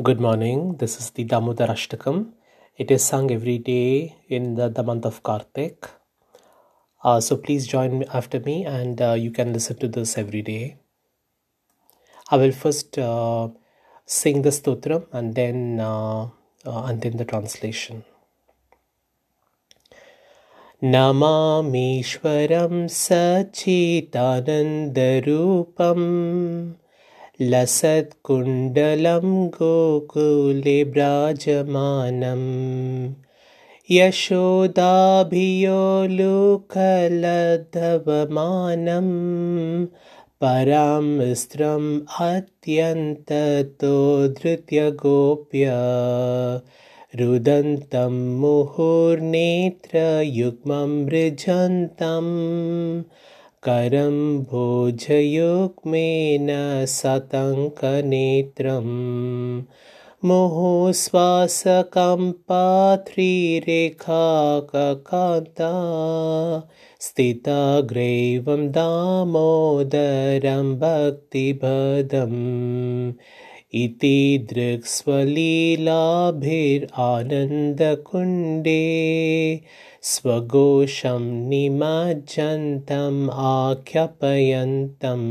Good morning. This is the Damodar Ashtakam. It is sung every day in the, the month of Kartik. Uh, so please join me after me and uh, you can listen to this every day. I will first uh, sing the stotram and then uh, uh, and then the translation. नमामीश्वरं सच्चिदानन्दरूपम् लसत्कुण्डलं गोकुले व्राजमानम् यशोदाभियोलुकलधवमानं परां स्त्रम् अत्यन्ततो धृत्य गोप्य रुदन्तं मुहुर्नेत्रयुग्मं मृजन्तं करं भोजयुग्मेन सतङ्कनेत्रं मुहस्वासकं पाथी स्थिताग्रैवं दामोदरं भक्तिभदम् इति दृक्स्वलीलाभिरानन्दकुण्डे स्वघोषं निमज्जन्तम् आख्यापयन्तम्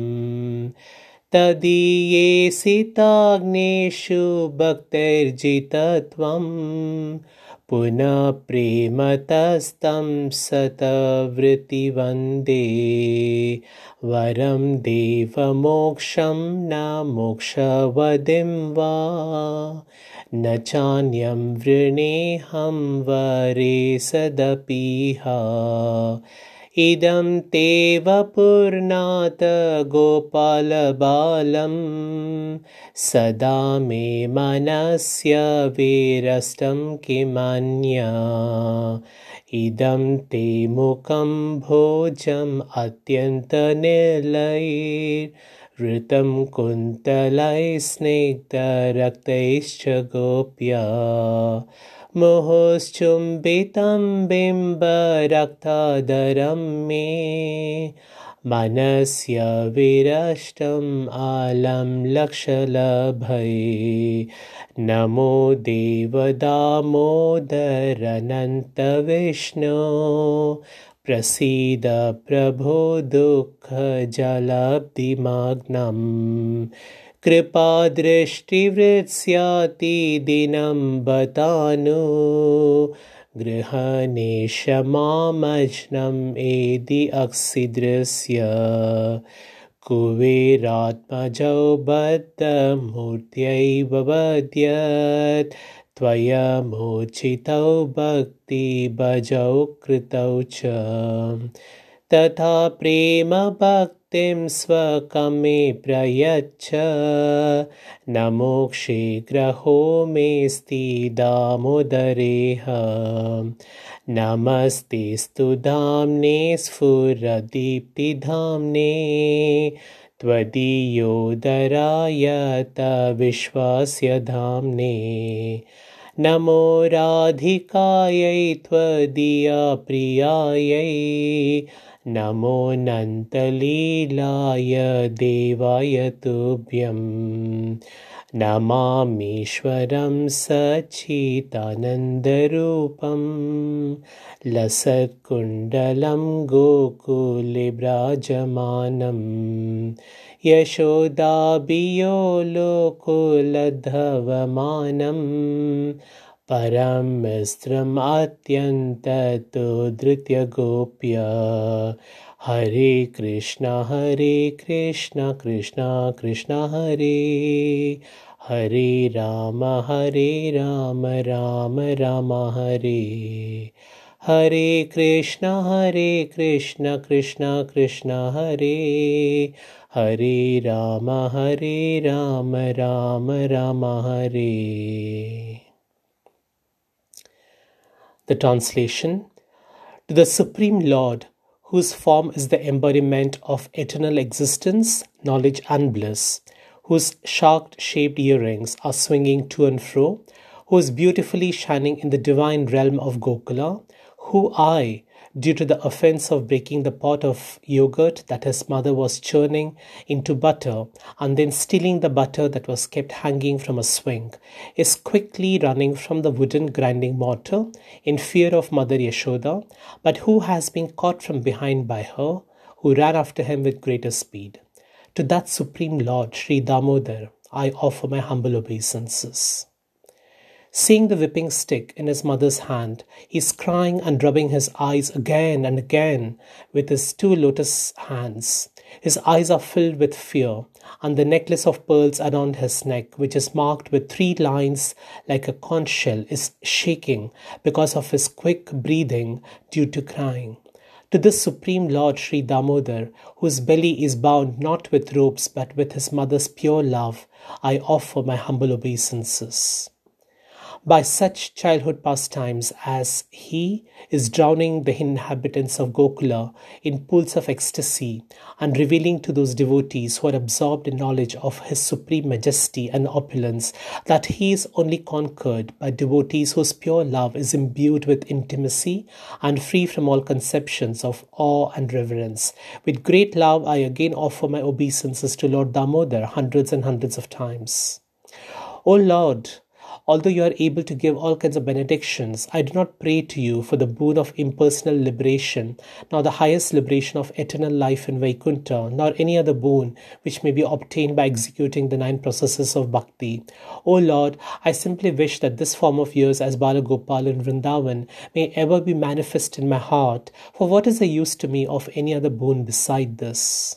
तदीये सिताग्नेषु भक्तैर्जितत्वं पुनः प्रेमतस्तं सतवृत्तिवन्दे। वरं देवमोक्षं न मोक्षवदिं वा न चान्यं वृणेऽहं वरे सदपीह इदं ते वपुर्नाथ गोपालबालं सदा मे मनस्य वीरष्टं किमन्या। इदं ते मुखं भोजम् अत्यन्तनिलैर्ऋतं कुन्तलैः स्निग्धरक्तैश्च गोप्या। मुहुश्चुम्बितं बिम्बरक्तादरं मे। मनस्य विरष्टम् आलं लक्षलभै नमो देवदामोदरनन्तविष्णो। प्रसीद प्रभो दुःखजलब्धिमग्नम्। कृपादृष्टिवृत्स्याति दिनं बतानु गृहनेशमामज्नम् एदि अक्सिदृश्य। कुबेरात्मजौ बद्धमूर्त्यैव वद्यत्। त्वयमोचितौ भक्तिभजौ कृतौ च। तथा प्रेमभक्तिं स्वकमे प्रयच्छ। न मोक्षे ग्रहो मेऽस्ति दामोदरेह। नमस्ते स्तु धाम्ने स्फुरदीप्तिधाम्ने। त्वदीयोदराय विश्वास्य धाम्ने। नमो राधिकायै त्वदीया प्रियायै नमो नन्तलीलाय देवाय तुभ्यं। नमामीश्वरं सच्चिदानन्दरूपं लसत्कुण्डलं गोकुले व्राजमानम् यशोदाभियोलोकुलधवमानम् परं मिस्त्रम् अत्यन्ततो धृत्य गोप्य हरे कृष्ण हरे कृष्ण कृष्ण कृष्ण, हरे। हरे राम हरे राम राम राम, हरे। हरे कृष्ण हरे कृष्ण कृष्ण कृष्ण, हरे। हरे राम हरे राम राम राम, हरे। The translation To the Supreme Lord, whose form is the embodiment of eternal existence, knowledge, and bliss, whose shark shaped earrings are swinging to and fro, who is beautifully shining in the divine realm of Gokula, who I, due to the offense of breaking the pot of yogurt that his mother was churning into butter and then stealing the butter that was kept hanging from a swing, is quickly running from the wooden grinding mortar in fear of Mother Yashoda, but who has been caught from behind by her, who ran after him with greater speed. To that Supreme Lord, Sri Damodar, I offer my humble obeisances. Seeing the whipping stick in his mother's hand, he is crying and rubbing his eyes again and again with his two lotus hands. His eyes are filled with fear, and the necklace of pearls around his neck, which is marked with three lines like a conch shell, is shaking because of his quick breathing due to crying. To this Supreme Lord Sri Damodar, whose belly is bound not with ropes but with his mother's pure love, I offer my humble obeisances by such childhood pastimes as he is drowning the inhabitants of Gokula in pools of ecstasy and revealing to those devotees who are absorbed in knowledge of his supreme majesty and opulence that he is only conquered by devotees whose pure love is imbued with intimacy and free from all conceptions of awe and reverence. With great love, I again offer my obeisances to Lord Damodar hundreds and hundreds of times. O Lord, Although you are able to give all kinds of benedictions, I do not pray to you for the boon of impersonal liberation, nor the highest liberation of eternal life in Vaikuntha, nor any other boon which may be obtained by executing the nine processes of bhakti. O Lord, I simply wish that this form of yours as Balagopal in Vrindavan may ever be manifest in my heart, for what is the use to me of any other boon beside this?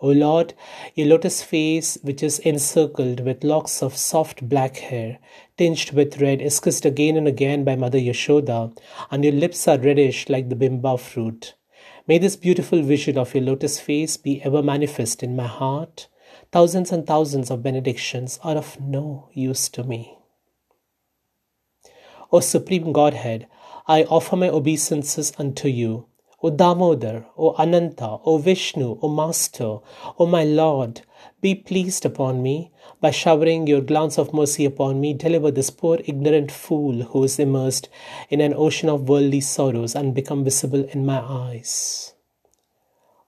O Lord, your lotus face, which is encircled with locks of soft black hair, tinged with red, is kissed again and again by Mother Yashoda, and your lips are reddish like the bimba fruit. May this beautiful vision of your lotus face be ever manifest in my heart. Thousands and thousands of benedictions are of no use to me. O Supreme Godhead, I offer my obeisances unto you O Damodar, O Ananta, O Vishnu, O Master, O my Lord, be pleased upon me. By showering your glance of mercy upon me, deliver this poor ignorant fool who is immersed in an ocean of worldly sorrows and become visible in my eyes.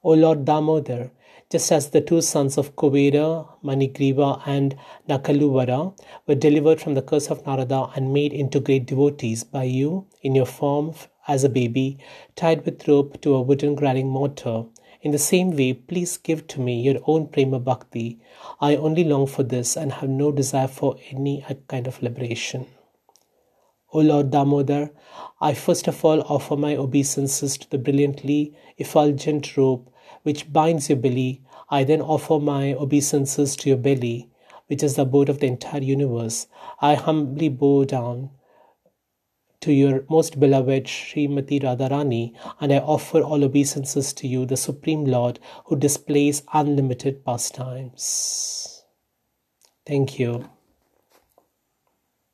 O Lord Damodar, just as the two sons of Kubera, Manigriva, and Nakaluvara were delivered from the curse of Narada and made into great devotees by you in your form as a baby, tied with rope to a wooden grinding mortar. In the same way, please give to me your own prema bhakti. I only long for this and have no desire for any kind of liberation. O Lord Damodar, I first of all offer my obeisances to the brilliantly effulgent rope which binds your belly. I then offer my obeisances to your belly, which is the abode of the entire universe. I humbly bow down to your most beloved Srimati Radharani, and I offer all obeisances to you, the Supreme Lord, who displays unlimited pastimes. Thank you.